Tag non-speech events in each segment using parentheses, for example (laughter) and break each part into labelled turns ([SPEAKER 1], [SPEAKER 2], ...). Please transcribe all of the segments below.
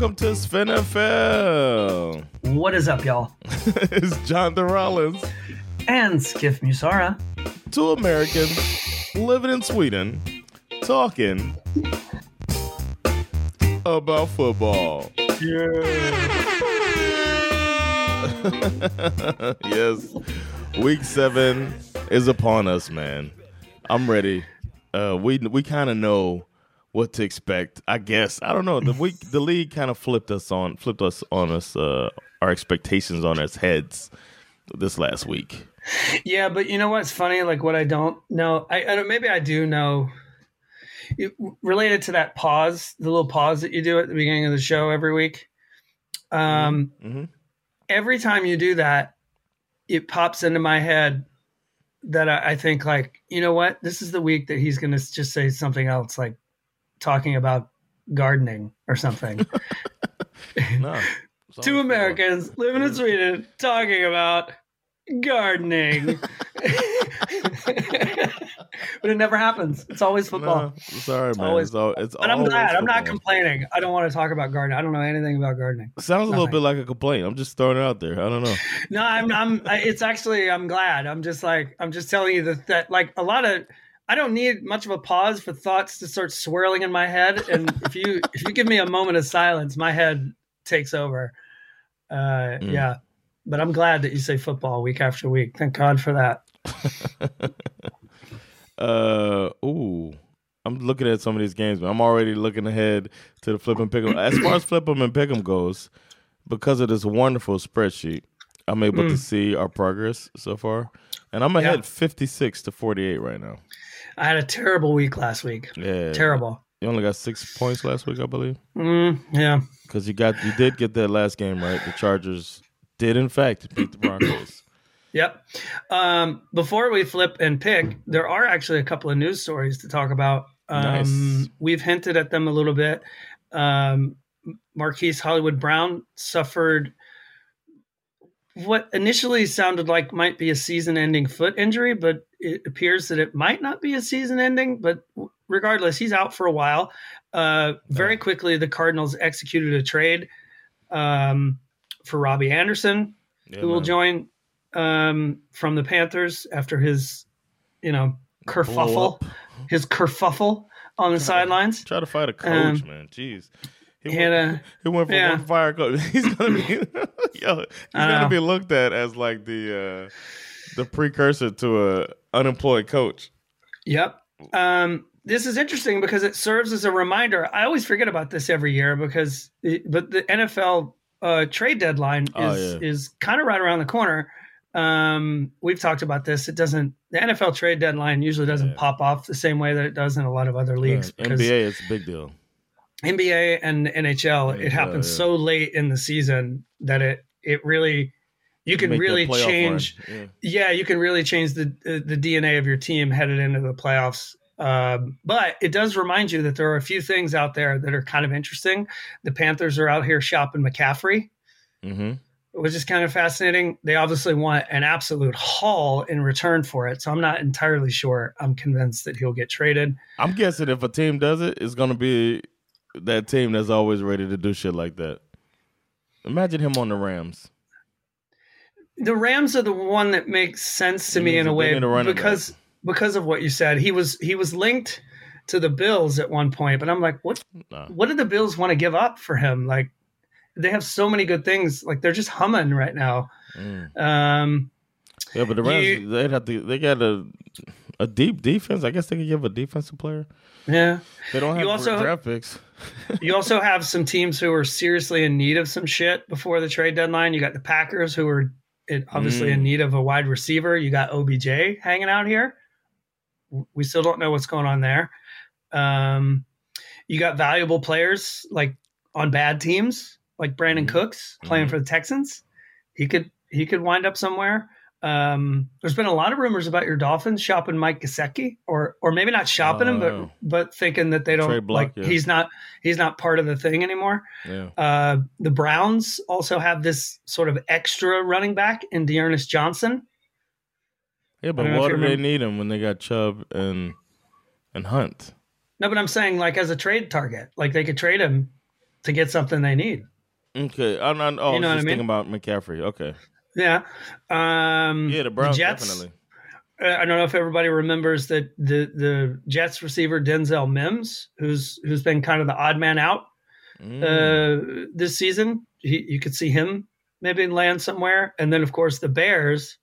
[SPEAKER 1] Welcome to Spin FM.
[SPEAKER 2] What is up, y'all? (laughs)
[SPEAKER 1] it's Jonathan Rollins.
[SPEAKER 2] And Skiff Musara.
[SPEAKER 1] Two Americans living in Sweden talking about football. (laughs) yes. Week seven is upon us, man. I'm ready. Uh, we we kind of know what to expect. I guess I don't know. The week the league kind of flipped us on flipped us on us uh, our expectations on its heads this last week.
[SPEAKER 2] Yeah, but you know what's funny? Like what I don't know, I, I don't, maybe I do know. It, related to that pause, the little pause that you do at the beginning of the show every week. Um,
[SPEAKER 1] Mm-hmm.
[SPEAKER 2] every time you do that, it pops into my head that I, I think like, you know what? This is the week that he's going to just say something else, like talking about gardening or something. (laughs)
[SPEAKER 1] No, (laughs)
[SPEAKER 2] Two Americans living in Sweden talking about gardening. (laughs) but it never happens. It's always
[SPEAKER 1] football.
[SPEAKER 2] football.
[SPEAKER 1] No, it's man.
[SPEAKER 2] always-
[SPEAKER 1] it's all, it's
[SPEAKER 2] But I'm glad. I'm not complaining. I don't want to talk about gardening. I don't know anything about gardening.
[SPEAKER 1] Sounds a little bit like a complaint. I'm just throwing it out there. I don't know.
[SPEAKER 2] No, I'm. I'm. It's actually. I'm glad. I'm just like. I'm just telling you that. That like a lot of. I don't need much of a pause for thoughts to start swirling in my head. And if you (laughs) if you give me a moment of silence, my head takes over. Uh,
[SPEAKER 1] Mm.
[SPEAKER 2] Yeah. But I'm glad that you say football week after week. Thank God for that. (laughs)
[SPEAKER 1] Uh, ooh. I'm looking at some of these games, man. I'm already looking ahead to the flip and pick 'em. As far as flip 'em and pick 'em goes, because of this wonderful spreadsheet, I'm able to
[SPEAKER 2] Mm.
[SPEAKER 1] see our progress so far, and I'm ahead 56 to 48 right now.
[SPEAKER 2] I had a terrible week last week.
[SPEAKER 1] Yeah,
[SPEAKER 2] Terrible.
[SPEAKER 1] You only got six points last week, I believe,
[SPEAKER 2] Mm, yeah.
[SPEAKER 1] because you got you did get that last game right. The Chargers did in fact beat the Broncos.
[SPEAKER 2] Yep. Um, before we flip and pick, there are actually a couple of news stories to talk about. Um,
[SPEAKER 1] Nice.
[SPEAKER 2] We've hinted at them a little bit. Um, Marquise Hollywood Brown suffered what initially sounded like might be a season ending foot injury, but it appears that it might not be a season ending. But regardless, he's out for a while. Uh, very quickly, the Cardinals executed a trade um, for Robby Anderson
[SPEAKER 1] Yeah,
[SPEAKER 2] who will
[SPEAKER 1] man.
[SPEAKER 2] join um, from the Panthers after his, you know, kerfuffle, his kerfuffle on the sidelines.
[SPEAKER 1] Try to fight a coach,
[SPEAKER 2] Um,
[SPEAKER 1] man. Jeez.
[SPEAKER 2] He had
[SPEAKER 1] went, he went from
[SPEAKER 2] yeah.
[SPEAKER 1] one fire coach. (laughs) He's gonna be (laughs) yo, he's gonna be looked at as like the uh the precursor to a unemployed coach.
[SPEAKER 2] Yep. Um, this is interesting because it serves as a reminder. I always forget about this every year because, it, but the NFL uh, trade deadline is
[SPEAKER 1] Oh, yeah.
[SPEAKER 2] is kind of right around the corner. Um, we've talked about this. It doesn't. The NFL trade deadline usually doesn't
[SPEAKER 1] Yeah.
[SPEAKER 2] pop off the same way that it does in a lot of other leagues.
[SPEAKER 1] Yeah,
[SPEAKER 2] because
[SPEAKER 1] NBA, it's a big deal.
[SPEAKER 2] NBA and NHL,
[SPEAKER 1] Yeah,
[SPEAKER 2] it happens
[SPEAKER 1] yeah.
[SPEAKER 2] so late in the season that it it really you can
[SPEAKER 1] Make
[SPEAKER 2] really change.
[SPEAKER 1] Yeah.
[SPEAKER 2] Yeah, you can really change the the DNA of your team headed into the playoffs. Um, but it does remind you that there are a few things out there that are kind of interesting. The Panthers are out here shopping McCaffrey,
[SPEAKER 1] hmm
[SPEAKER 2] which is kind of fascinating. They obviously want an absolute haul in return for it. So I'm not entirely sure. I'm convinced that he'll get traded.
[SPEAKER 1] I'm guessing if a team does it, it's gonna be that team that's always ready to do shit like that. Imagine him on the Rams.
[SPEAKER 2] the Rams are the one that makes sense to
[SPEAKER 1] He
[SPEAKER 2] me in
[SPEAKER 1] a-
[SPEAKER 2] way because because of what you said. He was he was linked to the Bills at one point, but I'm like, what
[SPEAKER 1] Nah.
[SPEAKER 2] what did the Bills want to give up for him? Like they have so many good things. Like they're just humming right now.
[SPEAKER 1] Mm.
[SPEAKER 2] Um,
[SPEAKER 1] Yeah, but the Rams
[SPEAKER 2] You-
[SPEAKER 1] they'd have to they gotta a deep defense. I guess they could give a defensive player.
[SPEAKER 2] Yeah.
[SPEAKER 1] They don't have
[SPEAKER 2] You also-
[SPEAKER 1] draft picks. (laughs)
[SPEAKER 2] You also have some teams who are seriously in need of some shit before the trade deadline. You got the Packers who are obviously
[SPEAKER 1] Mm.
[SPEAKER 2] in need of a wide receiver. You got OBJ hanging out here. We still don't know what's going on there. Um, you got valuable players like on bad teams, like Brandon
[SPEAKER 1] Mhm.
[SPEAKER 2] Cooks playing
[SPEAKER 1] Mhm.
[SPEAKER 2] for the Texans. He could he could wind up somewhere. Um, there's been a lot of rumors about your Dolphins shopping Mike Gesicki, or or maybe not shopping him, but
[SPEAKER 1] Oh.
[SPEAKER 2] but thinking that they don't
[SPEAKER 1] block,
[SPEAKER 2] like
[SPEAKER 1] yeah.
[SPEAKER 2] he's not he's not part of the thing anymore.
[SPEAKER 1] Yeah.
[SPEAKER 2] Uh, the Browns also have this sort of extra running back in D'Ernest Johnson.
[SPEAKER 1] Yeah, but what do they need him when they got Chubb and and Hunt?
[SPEAKER 2] No, but I'm saying like as a trade target, like they could trade him to get something they need.
[SPEAKER 1] Okay, I'm not. Oh,
[SPEAKER 2] You know
[SPEAKER 1] I was
[SPEAKER 2] I
[SPEAKER 1] just thinking
[SPEAKER 2] mean?
[SPEAKER 1] about McCaffrey. Okay,
[SPEAKER 2] Yeah. Um,
[SPEAKER 1] yeah, the Browns
[SPEAKER 2] Jets,
[SPEAKER 1] definitely.
[SPEAKER 2] uh, I don't know if everybody remembers that the the Jets receiver Denzel Mims, who's who's been kind of the odd man out
[SPEAKER 1] Mm.
[SPEAKER 2] uh, this season. He, you could see him maybe land somewhere, and then of course the Bears.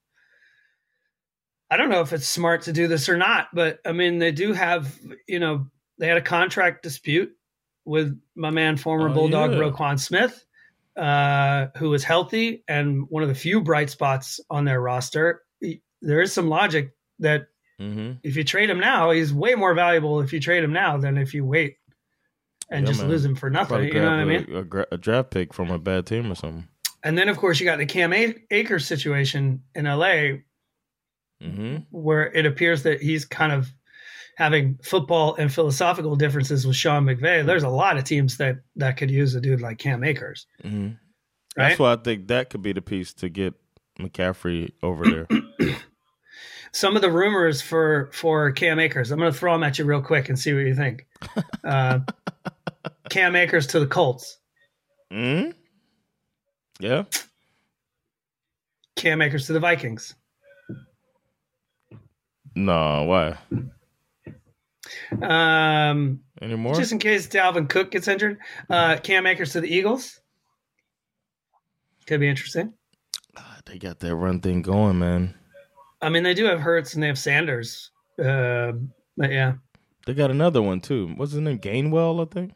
[SPEAKER 2] I don't know if it's smart to do this or not, but I mean they do have you know they had a contract dispute with my man former
[SPEAKER 1] Oh,
[SPEAKER 2] Bulldog
[SPEAKER 1] yeah.
[SPEAKER 2] Roquan Smith, uh, who is healthy and one of the few bright spots on their roster. There is some logic that
[SPEAKER 1] hmm
[SPEAKER 2] if you trade him now, he's way more valuable if you trade him now than if you wait and
[SPEAKER 1] Yeah,
[SPEAKER 2] just
[SPEAKER 1] man.
[SPEAKER 2] lose him for nothing.
[SPEAKER 1] Probably
[SPEAKER 2] You know what I mean?
[SPEAKER 1] a, a, gra- a draft pick from a bad team or something.
[SPEAKER 2] And then, of course, you got the Cam A- Akers situation in LA,
[SPEAKER 1] hmm
[SPEAKER 2] where it appears that he's kind of having football and philosophical differences with Sean McVay. There's a lot of teams that that could use a dude like Cam Akers,
[SPEAKER 1] hmm
[SPEAKER 2] right?
[SPEAKER 1] That's why I think that could be the piece to get McCaffrey over there. (clears throat)
[SPEAKER 2] Some of the rumors for for Cam Akers, I'm going to throw them at you real quick and see what you think. (laughs) Uh, Cam Akers to the Colts,
[SPEAKER 1] hmm Yeah.
[SPEAKER 2] Cam Akers to the Vikings.
[SPEAKER 1] No, why?
[SPEAKER 2] Um,
[SPEAKER 1] Anymore?
[SPEAKER 2] just in case Dalvin Cook gets injured, uh, Cam Akers to the Eagles. Could be interesting.
[SPEAKER 1] They got that run thing going, man.
[SPEAKER 2] I mean, they do have Hurts and they have Sanders. Uh, but yeah,
[SPEAKER 1] They got another one too. What's his name? Gainwell, I think.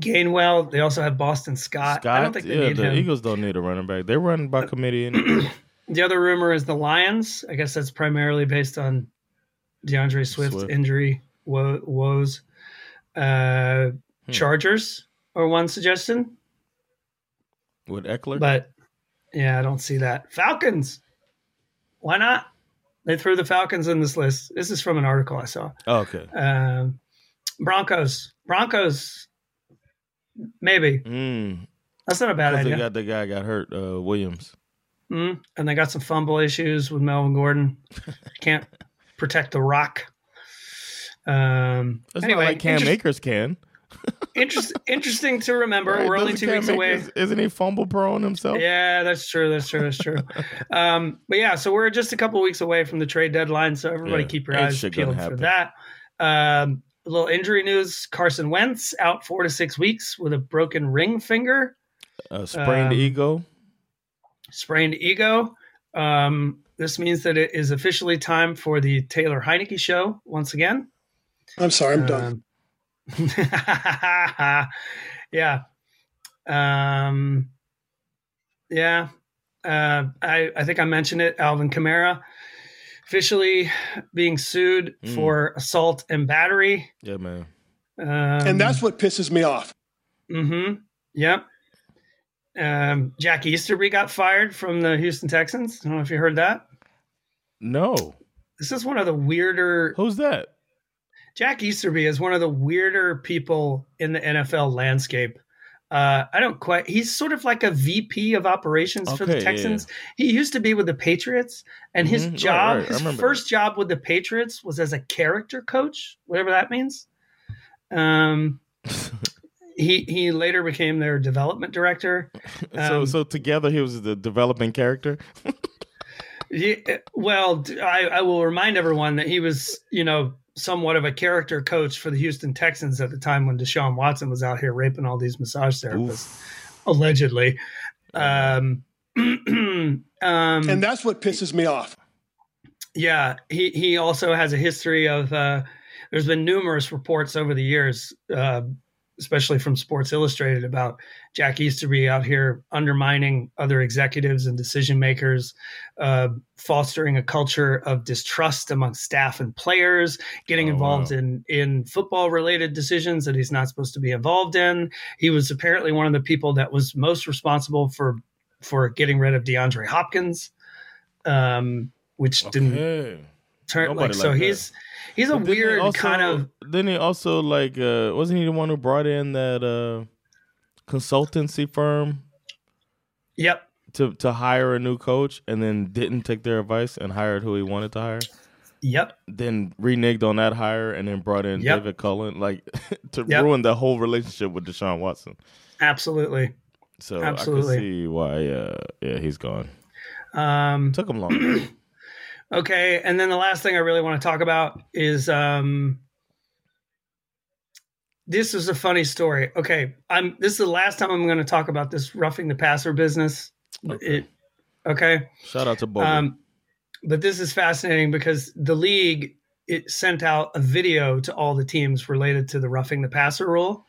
[SPEAKER 2] Gainwell. They also have Boston Scott. I don't think they
[SPEAKER 1] yeah,
[SPEAKER 2] need
[SPEAKER 1] the
[SPEAKER 2] him.
[SPEAKER 1] Eagles don't need a running back. They're running by committee. (clears throat)
[SPEAKER 2] The other rumor is the Lions. I guess that's primarily based on D'Andre Swift's
[SPEAKER 1] Swift.
[SPEAKER 2] injury wo- woes. Uh,
[SPEAKER 1] Hmm.
[SPEAKER 2] Chargers or one suggestion,
[SPEAKER 1] with Ekeler.
[SPEAKER 2] but yeah, I don't see that. Falcons. Why not? They threw the Falcons in this list. This is from an article I saw.
[SPEAKER 1] oh, okay.
[SPEAKER 2] Um, Broncos. Broncos. Maybe
[SPEAKER 1] Mm.
[SPEAKER 2] that's not a bad idea.
[SPEAKER 1] they got the guy got hurt, uh, Williams.
[SPEAKER 2] Mm, and they got some fumble issues with Melvin Gordon. (laughs) Can't protect the rock. Um,
[SPEAKER 1] That's
[SPEAKER 2] anyway,
[SPEAKER 1] not like Cam
[SPEAKER 2] interest-
[SPEAKER 1] Akers can. (laughs)
[SPEAKER 2] interest- interesting to remember.
[SPEAKER 1] Right?
[SPEAKER 2] We're only two weeks away.
[SPEAKER 1] Akers- isn't he fumble prone himself?
[SPEAKER 2] Yeah, that's true. That's true. That's true. um, but yeah, so we're just a couple weeks away from the trade deadline. So everybody
[SPEAKER 1] Yeah,
[SPEAKER 2] keep your eyes peeled for that. Um, a little injury news: Carson Wentz out four to six weeks with a broken ring finger,
[SPEAKER 1] Uh, sprained
[SPEAKER 2] Um,
[SPEAKER 1] ego.
[SPEAKER 2] sprained ego. Um, this means that it is officially time for the Taylor Heinicke show once again.
[SPEAKER 3] I'm sorry, I'm done.
[SPEAKER 2] Um, (laughs) yeah. Um, yeah. Uh, I, I think I mentioned it. Alvin Kamara officially being sued
[SPEAKER 1] Mm.
[SPEAKER 2] for assault and battery.
[SPEAKER 1] Yeah, man.
[SPEAKER 2] Um,
[SPEAKER 3] and that's what pisses me off.
[SPEAKER 2] Mm-hmm. Yep. Um, Jack Easterby got fired from the Houston Texans. I don't know if you heard that.
[SPEAKER 1] No.
[SPEAKER 2] This is one of the weirder
[SPEAKER 1] Who's that?
[SPEAKER 2] Jack Easterby is one of the weirder people in the NFL landscape. Uh, I don't quite. He's sort of like a VP of operations for
[SPEAKER 1] Okay,
[SPEAKER 2] the
[SPEAKER 1] yeah,
[SPEAKER 2] Texans. He used to be with the Patriots, and his
[SPEAKER 1] Mhm, right,
[SPEAKER 2] job,
[SPEAKER 1] right. I
[SPEAKER 2] his first job with the Patriots was as a character coach, whatever that means. Um, (laughs) he he later became their development director. (laughs)
[SPEAKER 1] so
[SPEAKER 2] Um,
[SPEAKER 1] so together he was the developing character. (laughs)
[SPEAKER 2] Yeah, well, I, I will remind everyone that he was, you know, somewhat of a character coach for the Houston Texans at the time when Deshaun Watson was out here raping all these massage therapists,
[SPEAKER 1] Oof.
[SPEAKER 2] allegedly. Um, (clears throat) um,
[SPEAKER 3] And that's what pisses me off.
[SPEAKER 2] Yeah, he he also has a history of. Uh, there's been numerous reports over the years, uh, especially from Sports Illustrated, about Jack Easterby out here undermining other executives and decision makers, uh, fostering a culture of distrust among staff and players, getting
[SPEAKER 1] Oh,
[SPEAKER 2] involved
[SPEAKER 1] wow.
[SPEAKER 2] in in football related decisions that he's not supposed to be involved in. He was apparently one of the people that was most responsible for for getting rid of DeAndre Hopkins, um, which didn't
[SPEAKER 1] Okay.
[SPEAKER 2] turn
[SPEAKER 1] Nobody
[SPEAKER 2] like so.
[SPEAKER 1] that.
[SPEAKER 2] he's he's a
[SPEAKER 1] But didn't he
[SPEAKER 2] weird
[SPEAKER 1] also-
[SPEAKER 2] kind of
[SPEAKER 1] Then he also like uh wasn't he the one who brought in that uh consultancy firm
[SPEAKER 2] yep.
[SPEAKER 1] to to hire a new coach and then didn't take their advice and hired who he wanted to hire?
[SPEAKER 2] Yep.
[SPEAKER 1] Then reneged on that hire and then brought in
[SPEAKER 2] Yep.
[SPEAKER 1] David Culley like (laughs) to
[SPEAKER 2] Yep.
[SPEAKER 1] ruin the whole relationship with Deshaun Watson.
[SPEAKER 2] Absolutely.
[SPEAKER 1] So
[SPEAKER 2] Absolutely.
[SPEAKER 1] I can see why uh yeah, he's gone.
[SPEAKER 2] Um,
[SPEAKER 1] Took him long. (clears throat)
[SPEAKER 2] okay, and then the last thing I really want to talk about is um, this is a funny story. Okay, I'm. This is the last time I'm going to talk about this roughing the passer business.
[SPEAKER 1] Okay.
[SPEAKER 2] It, okay.
[SPEAKER 1] Shout out to Bobo.
[SPEAKER 2] Um, but this is fascinating because the league it sent out a video to all the teams related to the roughing the passer rule.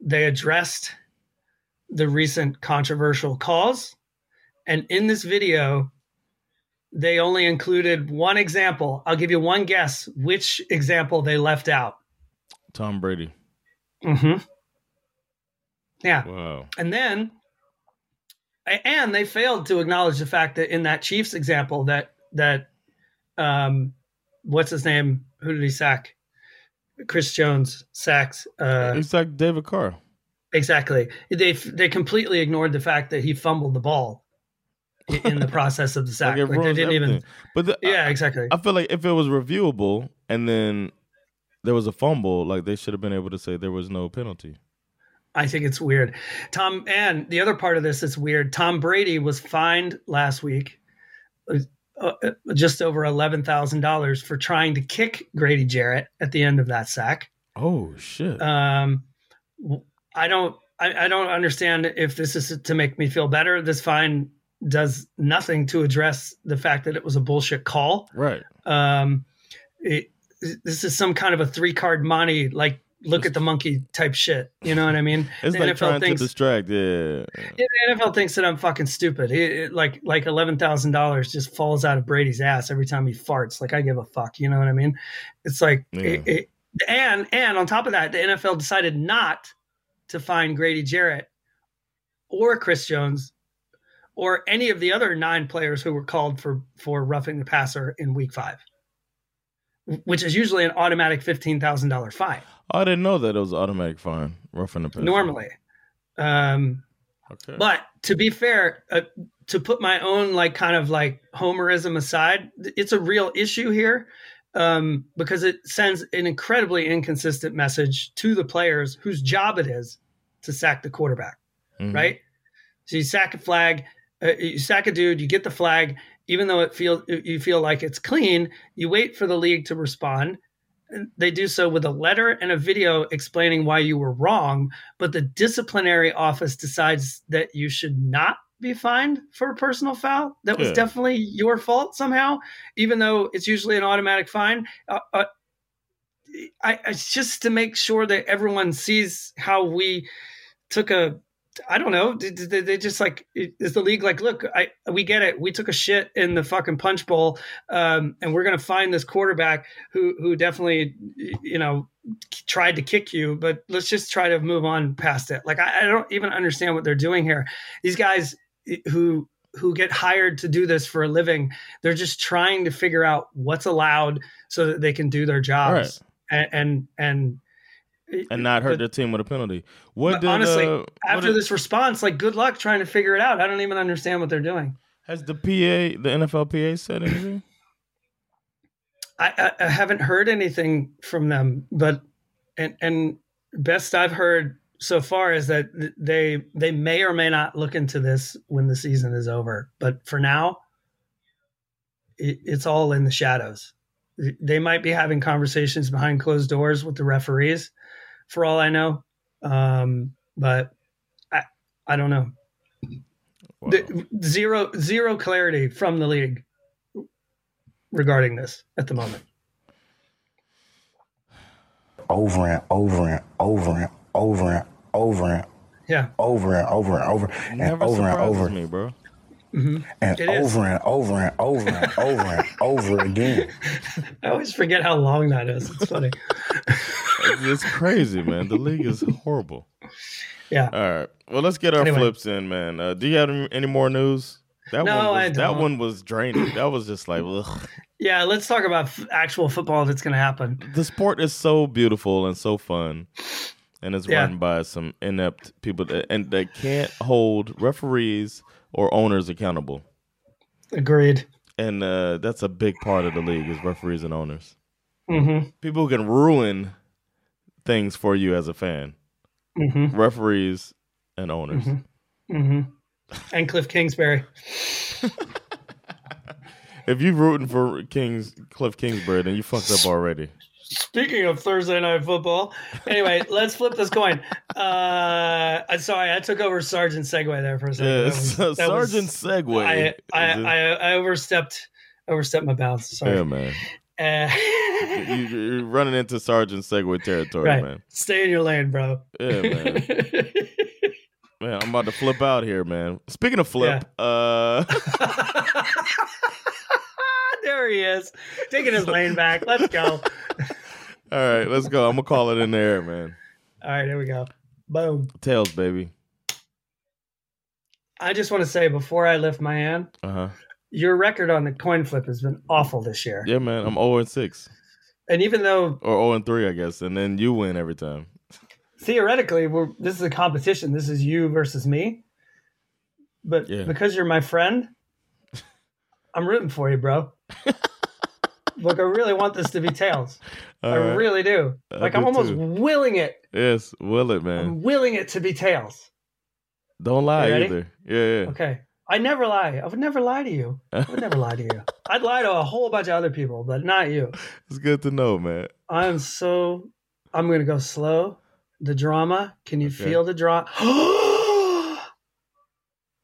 [SPEAKER 2] They addressed the recent controversial calls, and in this video, they only included one example. I'll give you one guess which example they left out.
[SPEAKER 1] Tom Brady.
[SPEAKER 2] Mm-hmm. Yeah.
[SPEAKER 1] Wow.
[SPEAKER 2] And then, and they failed to acknowledge the fact that in that Chiefs example, that that um, what's his name? Who did he sack? Chris Jones sacks. Uh,
[SPEAKER 1] it's like David Carr.
[SPEAKER 2] exactly. They they completely ignored the fact that he fumbled the ball in the (laughs) process of the sack.
[SPEAKER 1] Like
[SPEAKER 2] Like, they didn't even.
[SPEAKER 1] But the,
[SPEAKER 2] Yeah, exactly.
[SPEAKER 1] I feel like if it was reviewable and then there was a fumble, like they should have been able to say there was no penalty.
[SPEAKER 2] I think it's weird. Tom, and the other part of this is weird. Tom Brady was fined last week uh, uh, just over $11,000 for trying to kick Grady Jarrett at the end of that sack.
[SPEAKER 1] Oh shit!
[SPEAKER 2] Um, I don't, I, I don't understand if this is to make me feel better. This fine does nothing to address the fact that it was a bullshit call.
[SPEAKER 1] right.
[SPEAKER 2] Um, it, this is some kind of a three card money, like look at the monkey type shit. You know what I mean? (laughs)
[SPEAKER 1] It's
[SPEAKER 2] The
[SPEAKER 1] like
[SPEAKER 2] NFL
[SPEAKER 1] trying
[SPEAKER 2] thinks-
[SPEAKER 1] to distract. Yeah.
[SPEAKER 2] Yeah, the NFL thinks that I'm fucking stupid. It, it- like like eleven thousand dollars just falls out of Brady's ass every time he farts. Like I give a fuck. You know what I mean? It's like
[SPEAKER 1] Yeah.
[SPEAKER 2] and and on top of that, the NFL decided not to find Grady Jarrett or Chris Jones or any of the other nine players who were called for for roughing the passer in Week Five, which is usually an automatic fifteen thousand dollar fine
[SPEAKER 1] I didn't know that it was an automatic fine. Roughing the passer.
[SPEAKER 2] normally. Um,
[SPEAKER 1] Okay.
[SPEAKER 2] But to be fair, uh, to put my own like kind of like homerism aside, it's a real issue here um, because it sends an incredibly inconsistent message to the players whose job it is to sack the quarterback,
[SPEAKER 1] Mhm.
[SPEAKER 2] right? So you sack a flag, you sack a dude, you get the flag, even though it feel you feel like it's clean. You wait for the league to respond. They do so with a letter and a video explaining why you were wrong, but the disciplinary office decides that you should not be fined for a personal foul. That was
[SPEAKER 1] Yeah.
[SPEAKER 2] definitely your fault somehow, even though it's usually an automatic fine. Uh, uh, I, it's just to make sure that everyone sees how we took a I don't know. They- they just like is the league like, look, I we get it. We took a shit in the fucking punch bowl, um, and we're gonna find this quarterback who who definitely you know tried to kick you, but let's just try to move on past it. Like I, I don't even understand what they're doing here. These guys who who get hired to do this for a living, they're just trying to figure out what's allowed so that they can do their jobs and and and
[SPEAKER 1] and not hurt their team with a penalty. What did
[SPEAKER 2] honestly,
[SPEAKER 1] uh,
[SPEAKER 2] after
[SPEAKER 1] did-
[SPEAKER 2] this response, like good luck trying to figure it out. I don't even understand what they're doing.
[SPEAKER 1] has the PA, the NFLPA, said anything?
[SPEAKER 2] I, I, I haven't heard anything from them, but and and best I've heard so far is that they they may or may not look into this when the season is over. But for now, it, it's all in the shadows. They might be having conversations behind closed doors with the referees, for all I know. Um, but I I don't know.
[SPEAKER 1] Wow.
[SPEAKER 2] The- zero zero clarity from the league regarding this at the moment?
[SPEAKER 4] Over and over and over and over and over and
[SPEAKER 2] Yeah.
[SPEAKER 4] over and over and over and
[SPEAKER 1] Never
[SPEAKER 4] over and over
[SPEAKER 1] me, bro.
[SPEAKER 4] And
[SPEAKER 2] It is.
[SPEAKER 4] over and over and over and (laughs) over and over again.
[SPEAKER 2] I always forget how long that is. It's funny.
[SPEAKER 1] It's, it's crazy, man. The league is horrible.
[SPEAKER 2] Yeah.
[SPEAKER 1] All right. Well, let's get our
[SPEAKER 2] Anyway.
[SPEAKER 1] flips in, man. Uh, do you have any- any more news? That
[SPEAKER 2] No,
[SPEAKER 1] one was,
[SPEAKER 2] I
[SPEAKER 1] that
[SPEAKER 2] don't.
[SPEAKER 1] one was draining. That was just like ugh.
[SPEAKER 2] Yeah. Let's talk about f- actual football that's going to happen.
[SPEAKER 1] the sport is so beautiful and so fun, and it's
[SPEAKER 2] Yeah.
[SPEAKER 1] run by some inept people that, and they can't hold referees or owners accountable.
[SPEAKER 2] Agreed.
[SPEAKER 1] And uh, that's a big part of the league is referees and owners.
[SPEAKER 2] Mm-hmm.
[SPEAKER 1] People who can ruin things for you as a fan.
[SPEAKER 2] Mm-hmm.
[SPEAKER 1] Referees and owners.
[SPEAKER 2] Mm-hmm. And Cliff Kingsbury. (laughs)
[SPEAKER 1] If you're rooting for Kings Cliff Kingsbury, then you fucked up already.
[SPEAKER 2] Speaking of Thursday night football, anyway, (laughs) let's flip this coin. Uh, I'm sorry, I took over Sergeant Segway there for a second.
[SPEAKER 1] Yeah,
[SPEAKER 2] That was- (laughs) that was-
[SPEAKER 1] Sergeant Segway.
[SPEAKER 2] I, I? I, I overstepped overstepped my bounds. Sorry.
[SPEAKER 1] yeah, man.
[SPEAKER 2] Uh,
[SPEAKER 1] You, you're running into Sergeant Segway territory,
[SPEAKER 2] right.
[SPEAKER 1] man.
[SPEAKER 2] Stay in your lane, bro.
[SPEAKER 1] Yeah, man. (laughs) Man, I'm about to flip out here, man. Speaking of flip, uh,
[SPEAKER 2] there he is, taking his lane back. Let's go.
[SPEAKER 1] All right, let's go. I'm gonna call it in the air, man.
[SPEAKER 2] All right, here we go. Boom.
[SPEAKER 1] Tails, baby.
[SPEAKER 2] I just want to say before I lift my hand,
[SPEAKER 1] Uh huh.
[SPEAKER 2] your record on the coin flip has been awful this year.
[SPEAKER 1] Yeah, man. I'm 0 and 6
[SPEAKER 2] And even though
[SPEAKER 1] or 0 and 3, I guess, and then you win every time.
[SPEAKER 2] theoretically we're this is a competition, this is you versus me. But
[SPEAKER 1] Yeah.
[SPEAKER 2] because you're my friend, (laughs) I'm rooting for you, bro. (laughs) Look, I really want this to be tails.
[SPEAKER 1] All
[SPEAKER 2] I
[SPEAKER 1] right.
[SPEAKER 2] really do. Like
[SPEAKER 1] do
[SPEAKER 2] I'm almost
[SPEAKER 1] too.
[SPEAKER 2] willing it.
[SPEAKER 1] Yes, will it, man?
[SPEAKER 2] I'm willing it to be tails.
[SPEAKER 1] Don't lie either. Yeah, yeah.
[SPEAKER 2] Okay. I never lie. I would never lie to you. I would never lie to you. (laughs) I'd lie to a whole bunch of other people, but not you.
[SPEAKER 1] It's good to know, man.
[SPEAKER 2] I'm so. I'm gonna go slow. The drama. Can you
[SPEAKER 1] Okay.
[SPEAKER 2] feel the drama? (gasps)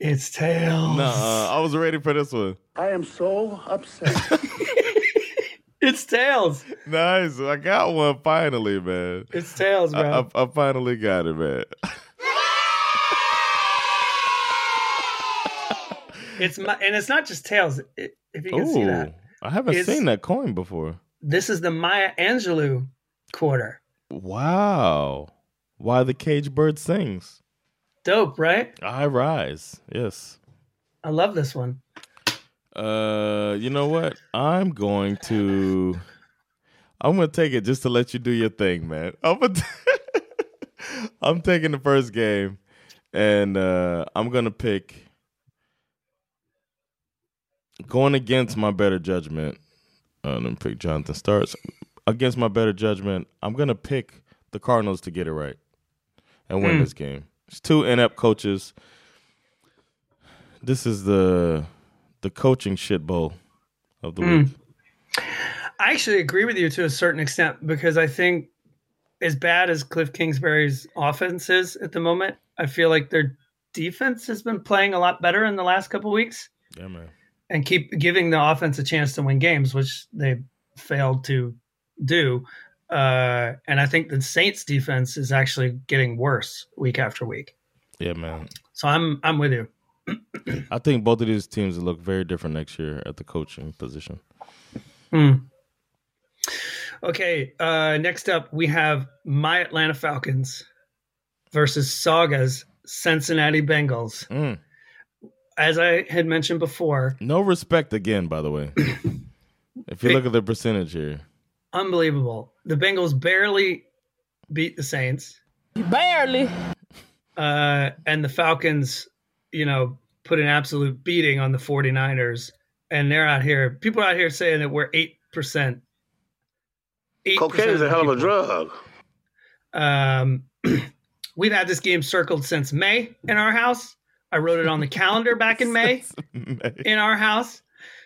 [SPEAKER 2] it's tails.
[SPEAKER 1] Nah, I was ready for this one.
[SPEAKER 3] I am so upset. (laughs)
[SPEAKER 2] it's tails.
[SPEAKER 1] Nice. I got one finally, man.
[SPEAKER 2] It's tails,
[SPEAKER 1] I. I, I finally got it, man. (laughs)
[SPEAKER 2] it's my, and it's not just tails. It, if you can see that,
[SPEAKER 1] I haven't
[SPEAKER 2] It's-
[SPEAKER 1] seen that coin before.
[SPEAKER 2] this is the Maya Angelou quarter.
[SPEAKER 1] Wow. Why the cage bird sings.
[SPEAKER 2] Dope, right?
[SPEAKER 1] I rise. Yes.
[SPEAKER 2] I love this one.
[SPEAKER 1] Uh, you know what? I'm going to. I'm gonna take it just to let you do your thing, man. I'm gonna (laughs) I'm taking the first game, and uh, I'm gonna pick going against my better judgment. Uh, let me pick Jonathan starts against my better judgment. I'm gonna pick the Cardinals to get it right and win
[SPEAKER 2] Hmm.
[SPEAKER 1] this game. It's two inept coaches. This is the the coaching shit bowl of the
[SPEAKER 2] Hmm.
[SPEAKER 1] week.
[SPEAKER 2] I actually agree with you to a certain extent because I think, as bad as Cliff Kingsbury's offense is at the moment, I feel like their defense has been playing a lot better in the last couple weeks
[SPEAKER 1] Yeah, man.
[SPEAKER 2] and keep giving the offense a chance to win games, which they failed to do. Uh, and I think the Saints defense is actually getting worse week after week.
[SPEAKER 1] Yeah, man.
[SPEAKER 2] So I'm I'm with you.
[SPEAKER 1] I think both of these teams look very different next year at the coaching position.
[SPEAKER 2] Hmm. Okay, uh, next up we have my Atlanta Falcons versus Saga's Cincinnati Bengals.
[SPEAKER 1] Mm.
[SPEAKER 2] As I had mentioned before,
[SPEAKER 1] No respect again, by the way. if you look at the percentage here,
[SPEAKER 2] unbelievable. The Bengals barely beat the Saints.
[SPEAKER 5] Barely.
[SPEAKER 2] Uh, and the Falcons, you know, put an absolute beating on the 49ers. And they're out here, people are out here saying that we're 8%. 8%
[SPEAKER 6] Cocaine is a hell of a drug.
[SPEAKER 2] Um, (clears throat) we've had this game circled since May in our house. I wrote it on the calendar back in (laughs) May in our house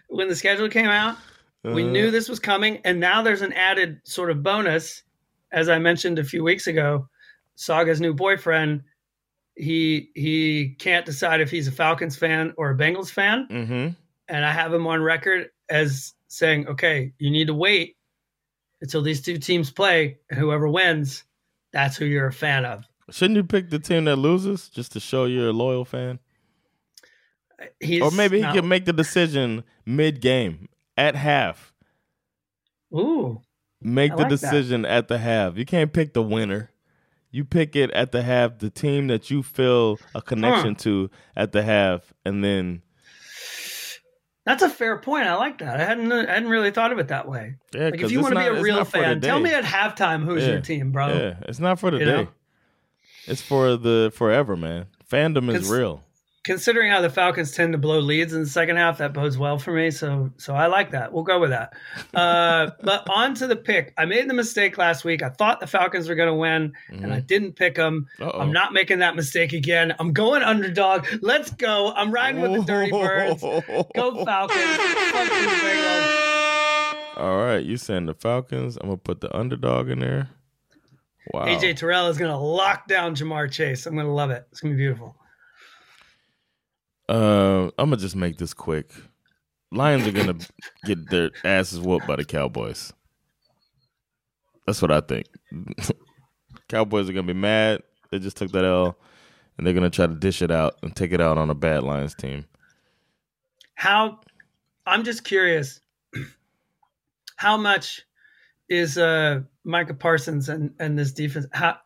[SPEAKER 2] when the schedule came out. We
[SPEAKER 1] Uh,
[SPEAKER 2] knew this was coming, and now there's an added sort of bonus. As I mentioned a few weeks ago, Saga's new boyfriend, he he can't decide if he's a Falcons fan or a Bengals fan,
[SPEAKER 1] Mm-hmm.
[SPEAKER 2] and I have him on record as saying, okay, you need to wait until these two teams play, and whoever wins, that's who you're a fan of.
[SPEAKER 1] Shouldn't you pick the team that loses just to show you're a loyal fan?
[SPEAKER 2] He's
[SPEAKER 1] or maybe he
[SPEAKER 2] not-
[SPEAKER 1] can make the decision mid game at half.
[SPEAKER 2] Ooh,
[SPEAKER 1] Make
[SPEAKER 2] I
[SPEAKER 1] the
[SPEAKER 2] like that.
[SPEAKER 1] decision at the half. You can't pick the winner. You pick it at the half, the team that you feel a connection to at the half, and then
[SPEAKER 2] that's a fair point. I like that. I hadn't I hadn't really thought of it that way.
[SPEAKER 1] yeah,
[SPEAKER 2] Like if you want to be a real
[SPEAKER 1] not for the
[SPEAKER 2] fan, tell me at halftime who's
[SPEAKER 1] Yeah.
[SPEAKER 2] your team, bro.
[SPEAKER 1] Yeah, it's not for the
[SPEAKER 2] You
[SPEAKER 1] day.
[SPEAKER 2] know?
[SPEAKER 1] It's for the forever, man. Fandom is real.
[SPEAKER 2] Considering how the Falcons tend to blow leads in the second half, that bodes well for me. So, so I like that. We'll go with that. Uh, (laughs) but on to the pick. I made the mistake last week. I thought the Falcons were going to win, and I didn't pick them.
[SPEAKER 1] Mm-hmm. Uh-oh.
[SPEAKER 2] I'm not making that mistake again. I'm going underdog. Let's go. I'm riding with the Dirty Birds. Go Falcons. Fuck these Bengals.
[SPEAKER 1] All right, you saying the Falcons? I'm gonna put the underdog in there. Wow.
[SPEAKER 2] AJ Terrell is going to lock down Ja'Marr Chase. I'm going to love it. It's going to be beautiful.
[SPEAKER 1] Uh, I'm gonna just make this quick. Lions are gonna get their asses whooped by the Cowboys. That's what I think. (laughs) Cowboys are gonna be mad. They just took that L, and they're gonna try to dish it out and take it out on a bad Lions team.
[SPEAKER 2] how I'm just curious (clears throat) how much is uh Micah Parsons and and this defense how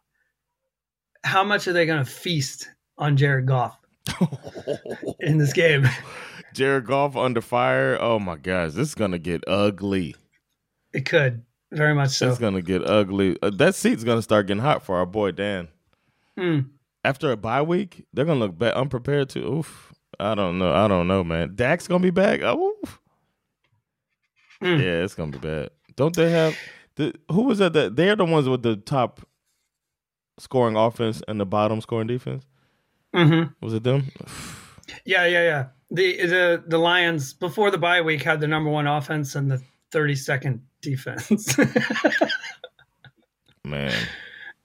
[SPEAKER 2] how much are they to feast on Jared Goff (laughs) in this game? (laughs)
[SPEAKER 1] Jared Goff under fire. Oh my gosh, this is gonna get ugly.
[SPEAKER 2] It could very much so.
[SPEAKER 1] It's gonna get ugly. Uh, that seat's gonna start getting hot for our boy Dan.
[SPEAKER 2] Hmm.
[SPEAKER 1] After a bye week, they're gonna look bad, unprepared to. Oof. I don't know. I don't know, man. Dak's gonna be back. Oh, oof.
[SPEAKER 2] Mm.
[SPEAKER 1] yeah, it's gonna be bad. Don't they have the? Who was that? That they're the ones with the top scoring offense and the bottom scoring defense.
[SPEAKER 2] Mhm.
[SPEAKER 1] Was it them?
[SPEAKER 2] Yeah, yeah, yeah. The the the Lions before the bye week had the number one offense and the 32nd defense. (laughs)
[SPEAKER 1] Man.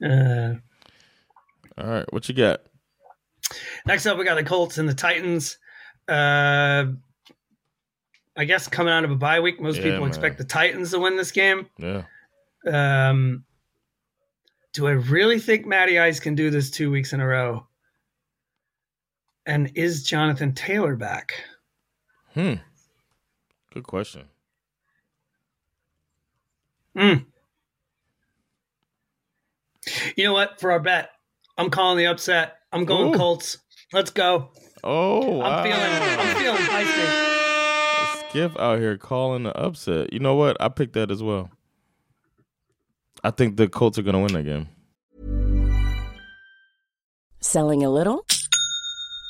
[SPEAKER 2] uh,
[SPEAKER 1] All right, what you got?
[SPEAKER 2] Next up, we got the Colts and the Titans. Uh, I guess coming out of a bye week, most
[SPEAKER 1] Yeah,
[SPEAKER 2] people
[SPEAKER 1] man.
[SPEAKER 2] expect the Titans to win this game.
[SPEAKER 1] Yeah.
[SPEAKER 2] Um, do I really think Matty Ice can do this two weeks in a row? And is Jonathan Taylor back?
[SPEAKER 1] Hmm. Good question.
[SPEAKER 2] Mm. You know what? For our bet, I'm calling the upset. I'm going
[SPEAKER 1] Ooh.
[SPEAKER 2] Colts. Let's go.
[SPEAKER 1] Oh, wow.
[SPEAKER 2] I'm feeling. I'm feeling feisty.
[SPEAKER 1] Skiff out here calling the upset. You know what? I picked that as well. I think the Colts are going to win that game.
[SPEAKER 5] Selling a little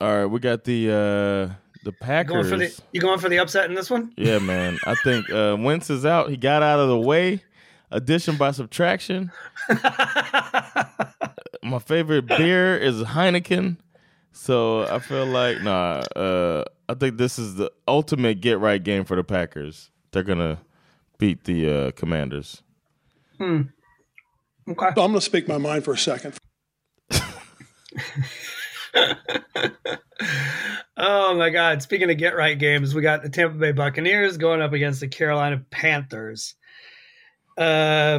[SPEAKER 1] All right, we got the uh the
[SPEAKER 2] You
[SPEAKER 1] Packers.
[SPEAKER 2] going for the you going for the upset in this one?
[SPEAKER 1] yeah, man. I think uh Wentz is out. He got out of the way. Addition by subtraction. (laughs) My favorite beer is Heineken. So I feel like nah, uh I think this is the ultimate get right game for the Packers. They're gonna beat the uh commanders.
[SPEAKER 2] Okay.
[SPEAKER 6] So I'm going to speak my mind for a second. (laughs)
[SPEAKER 2] Oh my God! Speaking of get right games, we got the Tampa Bay Buccaneers going up against the Carolina Panthers. Uh,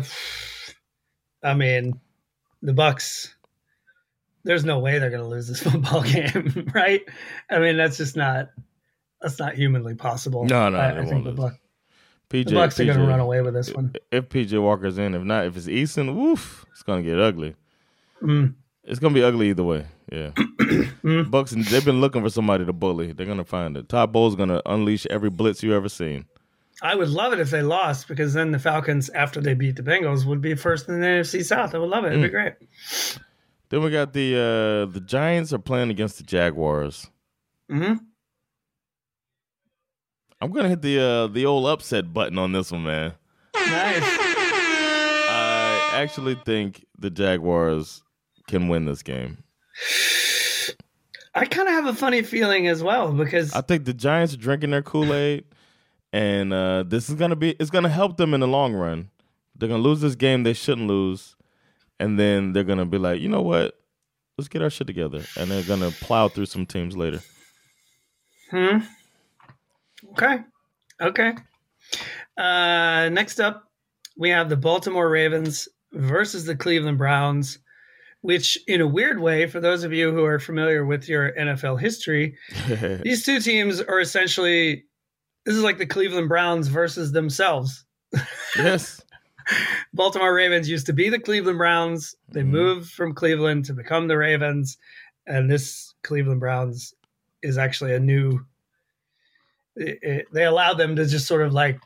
[SPEAKER 2] I mean, the Bucs. There's no way they're going to lose this (laughs) football game, (laughs) right? I mean, that's just not that's not humanly possible.
[SPEAKER 1] No, no,
[SPEAKER 2] I, I think the,
[SPEAKER 1] lose.
[SPEAKER 2] Buck,
[SPEAKER 1] PJ,
[SPEAKER 2] the Bucs are going to run away with this one.
[SPEAKER 1] If PJ Walker's in, if not, if it's Eason, woof, it's gonna get ugly.
[SPEAKER 2] Mm.
[SPEAKER 1] It's gonna be ugly either way. Yeah. (clears throat) Bucs, they've been looking for somebody to bully. They're gonna find it. Todd Bowles gonna unleash every blitz you ever seen.
[SPEAKER 2] I would love it if they lost because then the Falcons, after they beat the Bengals, would be first in the NFC South. I would love it. It'd be
[SPEAKER 1] Mm.
[SPEAKER 2] great.
[SPEAKER 1] Then we got the uh the Giants are playing against the Jaguars.
[SPEAKER 2] hmm
[SPEAKER 1] I'm gonna hit the uh the old upset button on this one, man.
[SPEAKER 2] Nice.
[SPEAKER 1] I actually think the Jaguars can win this game.
[SPEAKER 2] I kind of have a funny feeling as well because
[SPEAKER 1] I think the Giants are drinking their Kool Aid, and uh, this is gonna be it's gonna help them in the long run. They're gonna lose this game they shouldn't lose, and then they're gonna be like, you know what? Let's get our shit together, and they're gonna plow through some teams later.
[SPEAKER 2] Hmm. Okay. Okay. Uh, next up, we have the Baltimore Ravens versus the Cleveland Browns, which, in a weird way, for those of you who are familiar with your NFL history, (laughs) these two teams are essentially this is like the Cleveland Browns versus themselves.
[SPEAKER 1] yes, (laughs)
[SPEAKER 2] Baltimore Ravens used to be the Cleveland Browns. They
[SPEAKER 1] Mhm.
[SPEAKER 2] moved from Cleveland to become the Ravens, and this Cleveland Browns is actually a new. it- it- they allowed them to just sort of like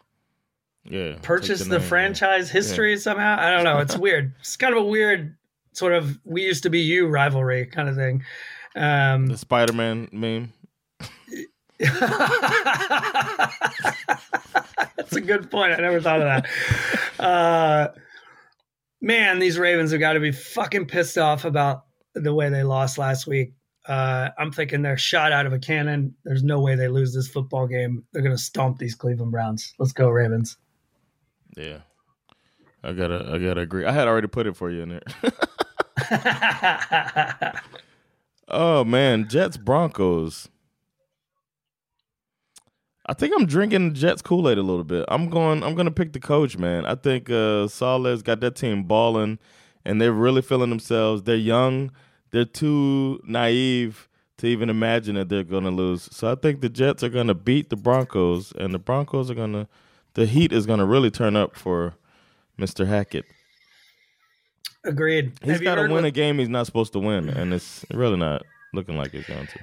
[SPEAKER 1] yeah.
[SPEAKER 2] purchase the,
[SPEAKER 1] name,
[SPEAKER 2] franchise history somehow. I don't know. It's (laughs) weird. It's kind of a weird sort of we used to be you rivalry kind of thing. Um,
[SPEAKER 1] The Spider Man meme. (laughs)
[SPEAKER 2] That's a good point. I never thought of that. Uh, man, these Ravens have got to be fucking pissed off about the way they lost last week. Uh, I'm thinking they're shot out of a cannon. There's no way they lose this football game. They're going to stomp these Cleveland Browns. Let's go, Ravens.
[SPEAKER 1] Yeah. I gotta, I gotta agree. I had already put it for you in there. (laughs) oh man, Jets Broncos. I think I'm drinking Jets Kool Aid a little bit. I'm going. I'm gonna pick the coach, man. I think uh, Saleh's got that team balling, and they're really feeling themselves. They're young. They're too naive to even imagine that they're gonna lose. So I think the Jets are gonna beat the Broncos, and the Broncos are gonna. The heat is gonna really turn up for Mr. Hackett.
[SPEAKER 2] Agreed.
[SPEAKER 1] He's got to win
[SPEAKER 2] what-
[SPEAKER 1] a game he's not supposed to win, and it's really not looking like he's going to.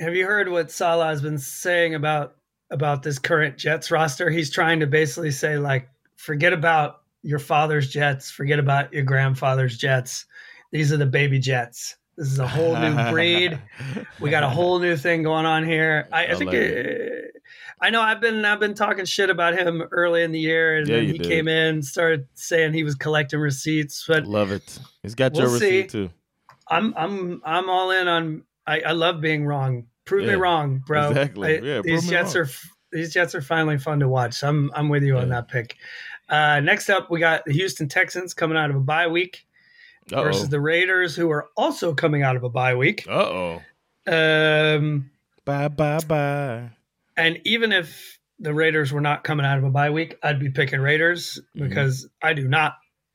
[SPEAKER 2] Have you heard what Saleh has been saying about about this current Jets roster? He's trying to basically say like, forget about your father's Jets, forget about your grandfather's Jets. These are the baby Jets. This is a whole new breed. (laughs) We got a whole new thing going on here. I, I
[SPEAKER 1] I
[SPEAKER 2] think.
[SPEAKER 1] it.
[SPEAKER 2] I know I've been I've been talking shit about him early in the year, and
[SPEAKER 1] Yeah,
[SPEAKER 2] then he
[SPEAKER 1] did.
[SPEAKER 2] came in, started saying he was collecting receipts. But
[SPEAKER 1] Love it. He's got
[SPEAKER 2] We'll
[SPEAKER 1] your
[SPEAKER 2] see.
[SPEAKER 1] too.
[SPEAKER 2] I'm I'm I'm all in on. I, I love being wrong. Prove me wrong, bro.
[SPEAKER 1] exactly.
[SPEAKER 2] I-
[SPEAKER 1] Yeah,
[SPEAKER 2] these Jets
[SPEAKER 1] wrong.
[SPEAKER 2] are these Jets are finally fun to watch. So I'm I'm with you on that pick. Uh, next up, we got the Houston Texans coming out of a bye week
[SPEAKER 1] Uh
[SPEAKER 2] versus the Raiders, who are also coming out of a bye week.
[SPEAKER 1] Uh oh.
[SPEAKER 2] Um,
[SPEAKER 1] Bye bye bye.
[SPEAKER 2] And even if the Raiders were not coming out of a bye week, I'd be picking Raiders
[SPEAKER 1] Mhm.
[SPEAKER 2] because I do not.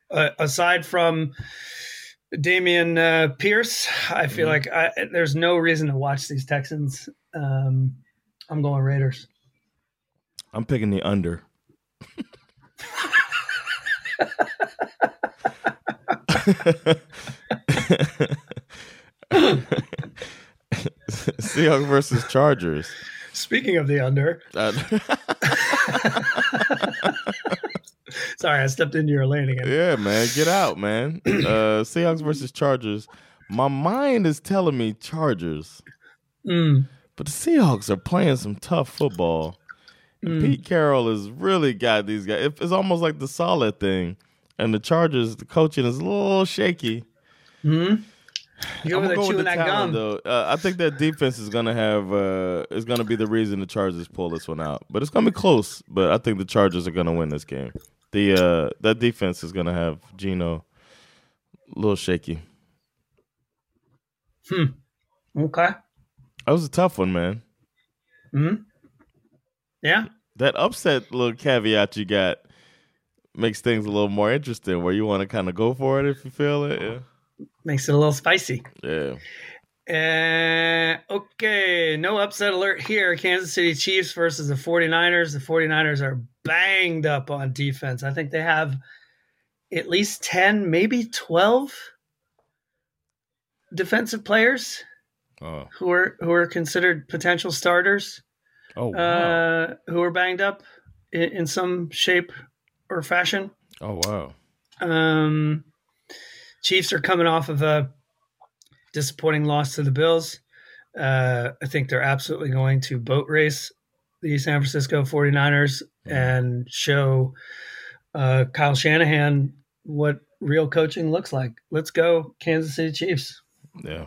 [SPEAKER 2] Uh, aside from Dameon uh, Pierce, I feel
[SPEAKER 1] Mhm.
[SPEAKER 2] like I, there's no reason to watch these Texans. Um, I'm going Raiders.
[SPEAKER 1] I'm picking the under. (laughs) (laughs) Seahawks versus Chargers.
[SPEAKER 2] Speaking of the under,
[SPEAKER 1] Uh, (laughs)
[SPEAKER 2] sorry, I stepped into your lane again.
[SPEAKER 1] yeah, man, get out, man. (clears throat) Uh, Seahawks versus Chargers. My mind is telling me Chargers,
[SPEAKER 2] Mm,
[SPEAKER 1] but the Seahawks are playing some tough football.
[SPEAKER 2] mm.
[SPEAKER 1] Pete Carroll has really got these guys. It's almost like the solid thing, and the Chargers, the coaching is a little shaky.
[SPEAKER 2] Mm. You
[SPEAKER 1] I'm
[SPEAKER 2] over there
[SPEAKER 1] gonna go with
[SPEAKER 2] chewing
[SPEAKER 1] the
[SPEAKER 2] that
[SPEAKER 1] talent,
[SPEAKER 2] gum?
[SPEAKER 1] though. Uh, I think that defense is gonna have uh, is gonna be the reason the Chargers pull this one out. But it's gonna be close. But I think the Chargers are gonna win this game. The uh, that defense is gonna have Geno a little shaky.
[SPEAKER 2] Okay.
[SPEAKER 1] That was a tough one, man.
[SPEAKER 2] Hmm. Yeah.
[SPEAKER 1] That upset little caveat you got makes things a little more interesting. Where you want to kind of go for it if you feel it. Yeah.
[SPEAKER 2] Makes it a little spicy.
[SPEAKER 1] Yeah.
[SPEAKER 2] Uh, okay, no upset alert here. Kansas City Chiefs versus the 49ers. The 49ers are banged up on defense. I think they have at least 10, maybe 12 defensive players
[SPEAKER 1] Oh.
[SPEAKER 2] who are who are considered potential starters
[SPEAKER 1] Oh. Wow.
[SPEAKER 2] uh, who are banged up in, in some shape or fashion.
[SPEAKER 1] oh wow.
[SPEAKER 2] Um, Chiefs are coming off of a disappointing loss to the Bills. Uh, I think they're absolutely going to boat race the San Francisco 49ers and show uh, Kyle Shanahan what real coaching looks like. Let's go, Kansas City Chiefs.
[SPEAKER 1] Yeah.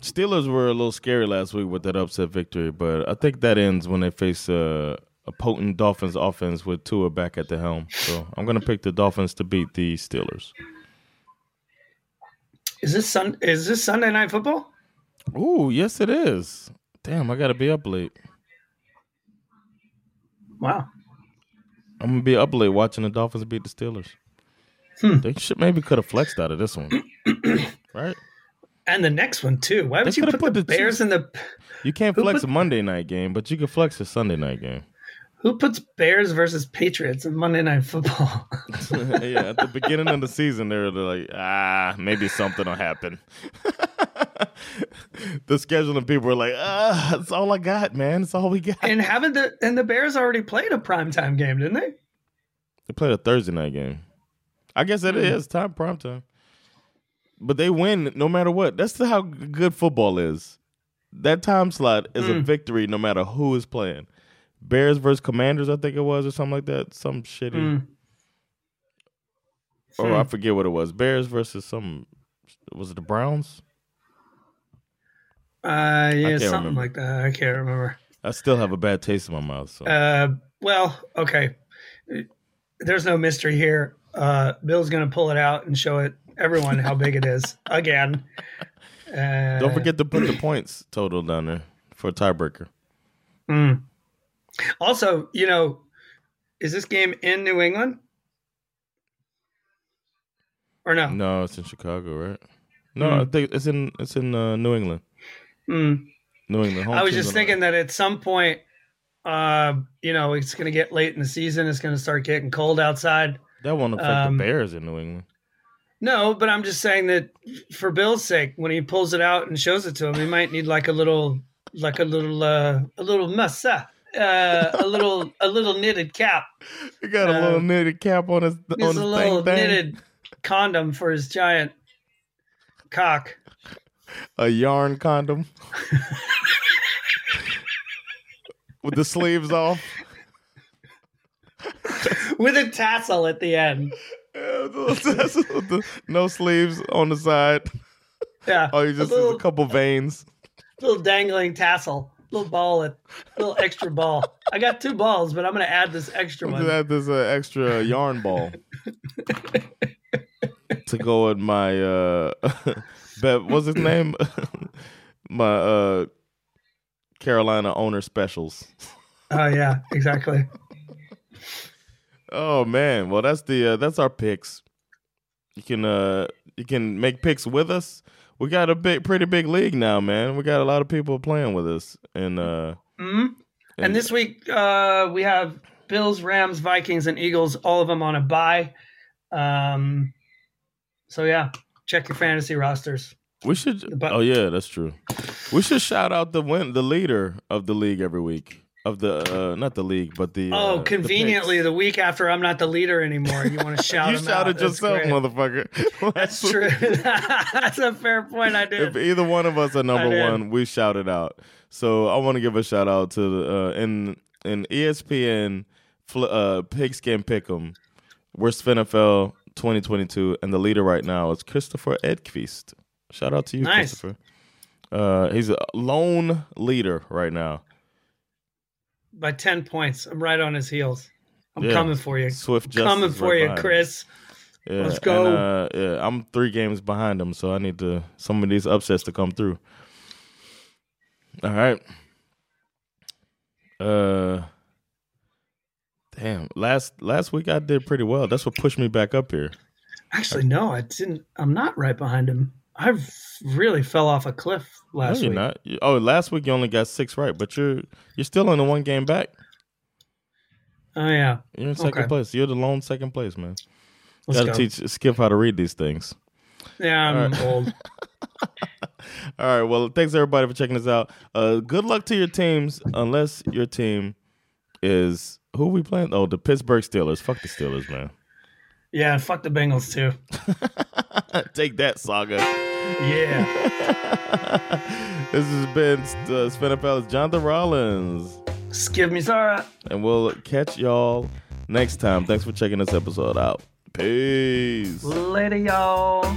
[SPEAKER 1] Steelers were a little scary last week with that upset victory, but I think that ends when they face uh, a potent Dolphins offense with Tua back at the helm. So I'm going to pick the Dolphins to beat the Steelers.
[SPEAKER 2] Is this sun? Is this Sunday night football?
[SPEAKER 1] Ooh, yes, it is. Damn, I got to be up late.
[SPEAKER 2] Wow.
[SPEAKER 1] I'm going to be up late watching the Dolphins beat the Steelers. Hmm. They should maybe could have flexed out of this one, (clears throat) right?
[SPEAKER 2] And the next one too. Why would
[SPEAKER 1] They
[SPEAKER 2] you put,
[SPEAKER 1] put
[SPEAKER 2] the,
[SPEAKER 1] the
[SPEAKER 2] Bears in the?
[SPEAKER 1] You can't flex
[SPEAKER 2] put-
[SPEAKER 1] a Monday night game, but you can flex a Sunday night game.
[SPEAKER 2] Who puts Bears versus Patriots in Monday Night Football? (laughs) (laughs)
[SPEAKER 1] yeah, at the beginning of the season, they were like, ah, maybe something will happen. (laughs) the scheduling people were like, ah, that's all I got, man. That's all we got.
[SPEAKER 2] and haven't the and the Bears already played a primetime game, didn't they?
[SPEAKER 1] They played a Thursday night game. I guess it is time prime time. But they win no matter what. That's how good football is. That time slot is a victory no matter who is playing. Bears versus Commanders, I think it was, or something like that. Some shitty.
[SPEAKER 2] Mm.
[SPEAKER 1] Or I forget what it was. Bears versus some. Was it the Browns?
[SPEAKER 2] Uh, yeah, something
[SPEAKER 1] remember.
[SPEAKER 2] like that. I can't remember.
[SPEAKER 1] I still have a bad taste in my mouth. So
[SPEAKER 2] Uh, well, okay. There's no mystery here. Uh, Bill's going to pull it out and show it everyone how big it is (laughs) again. Uh,
[SPEAKER 1] don't forget to put the points total down there for a tiebreaker.
[SPEAKER 2] mm. Also, you know, is this game in New England or no?
[SPEAKER 1] No, it's in Chicago, right? No, I think it's in it's in uh, New England.
[SPEAKER 2] Mm.
[SPEAKER 1] New England. Home
[SPEAKER 2] I was just thinking that at some point, uh, you know, it's going to get late in the season. It's going to start getting cold outside.
[SPEAKER 1] that won't affect
[SPEAKER 2] um,
[SPEAKER 1] the Bears in New England.
[SPEAKER 2] No, but I'm just saying that for Bill's sake, when he pulls it out and shows it to him, he might need like a little, like a little, uh, a little massa, uh, a little, a little knitted cap,
[SPEAKER 1] He got a
[SPEAKER 2] uh,
[SPEAKER 1] little knitted cap on his on his
[SPEAKER 2] a little
[SPEAKER 1] thing, thing.
[SPEAKER 2] knitted condom for his giant cock.
[SPEAKER 1] a yarn condom with the sleeves off.
[SPEAKER 2] with a tassel at the end.
[SPEAKER 1] Yeah, the- no sleeves on the side.
[SPEAKER 2] Yeah,
[SPEAKER 1] Oh, you just
[SPEAKER 2] a little,
[SPEAKER 1] a couple veins.
[SPEAKER 2] little dangling tassel, little ball, a little extra ball. I got two balls, but I'm gonna add this extra one.
[SPEAKER 1] add this uh, extra yarn ball to go with my uh, (laughs) bet. What's his name? (laughs) my uh, Carolina owner specials.
[SPEAKER 2] Oh yeah, exactly.
[SPEAKER 1] Oh man, well that's the uh, that's our picks. You can uh you can make picks with us. We got a big, pretty big league now, man. We got a lot of people playing with us, and uh,
[SPEAKER 2] hmm And this week uh, we have Bills, Rams, Vikings, and Eagles, all of them on a bye. Um, so yeah, check your fantasy rosters.
[SPEAKER 1] we should.
[SPEAKER 2] But-
[SPEAKER 1] oh yeah, that's true. We should shout out the win, the leader of the league every week of the uh, not the league, but the uh,
[SPEAKER 2] Oh,
[SPEAKER 1] the
[SPEAKER 2] conveniently,
[SPEAKER 1] picks.
[SPEAKER 2] the, week after I'm not the leader anymore, you want to (laughs) shout
[SPEAKER 1] out?
[SPEAKER 2] you
[SPEAKER 1] shouted
[SPEAKER 2] out.
[SPEAKER 1] Yourself, motherfucker. (laughs)
[SPEAKER 2] That's (laughs) true. That's a fair point. I did.
[SPEAKER 1] if either one of us are number one, we shout it out. So I want to give a shout out to the uh, in in ESPN uh, Pigskin Pick'em. We're NFL 2022, and the leader right now is Christopher Edquist. Shout out to you,
[SPEAKER 2] Nice.
[SPEAKER 1] Christopher. Uh, he's a lone leader right now.
[SPEAKER 2] By 10 points. I'm right on his heels. I'm
[SPEAKER 1] Yeah.
[SPEAKER 2] coming for you.
[SPEAKER 1] Swift
[SPEAKER 2] coming
[SPEAKER 1] right
[SPEAKER 2] for you. Chris.
[SPEAKER 1] Yeah,
[SPEAKER 2] Let's go.
[SPEAKER 1] And, uh, yeah, I'm three games behind him, so I need to some of these upsets to come through. All right. Uh, damn. Last last week I did pretty well. That's what pushed me back up here.
[SPEAKER 2] Actually, no, I didn't. I'm not right behind him. I really fell off a cliff last
[SPEAKER 1] no, you're
[SPEAKER 2] week.
[SPEAKER 1] not. Oh, last week you only got six right, but you're you're still in the one game back.
[SPEAKER 2] Oh yeah,
[SPEAKER 1] You're in second
[SPEAKER 2] Okay.
[SPEAKER 1] place. You're the lone second place, man.
[SPEAKER 2] let's
[SPEAKER 1] Got to
[SPEAKER 2] go.
[SPEAKER 1] teach Skip how to read these things.
[SPEAKER 2] Yeah, I'm
[SPEAKER 1] All right.
[SPEAKER 2] old. (laughs)
[SPEAKER 1] All right. Well, thanks everybody for checking us out. Uh, good luck to your teams, unless your team is who we playing. Oh, the Pittsburgh Steelers. Fuck the Steelers, man.
[SPEAKER 2] Yeah, and fuck the Bengals too. (laughs)
[SPEAKER 1] Take that, Saga.
[SPEAKER 2] Yeah. (laughs)
[SPEAKER 1] this has been uh, Spin Palace, Jonathan Rollins,
[SPEAKER 2] Skip me, Zara.
[SPEAKER 1] and we'll catch y'all next time. Thanks for checking this episode out. Peace.
[SPEAKER 2] Later, y'all.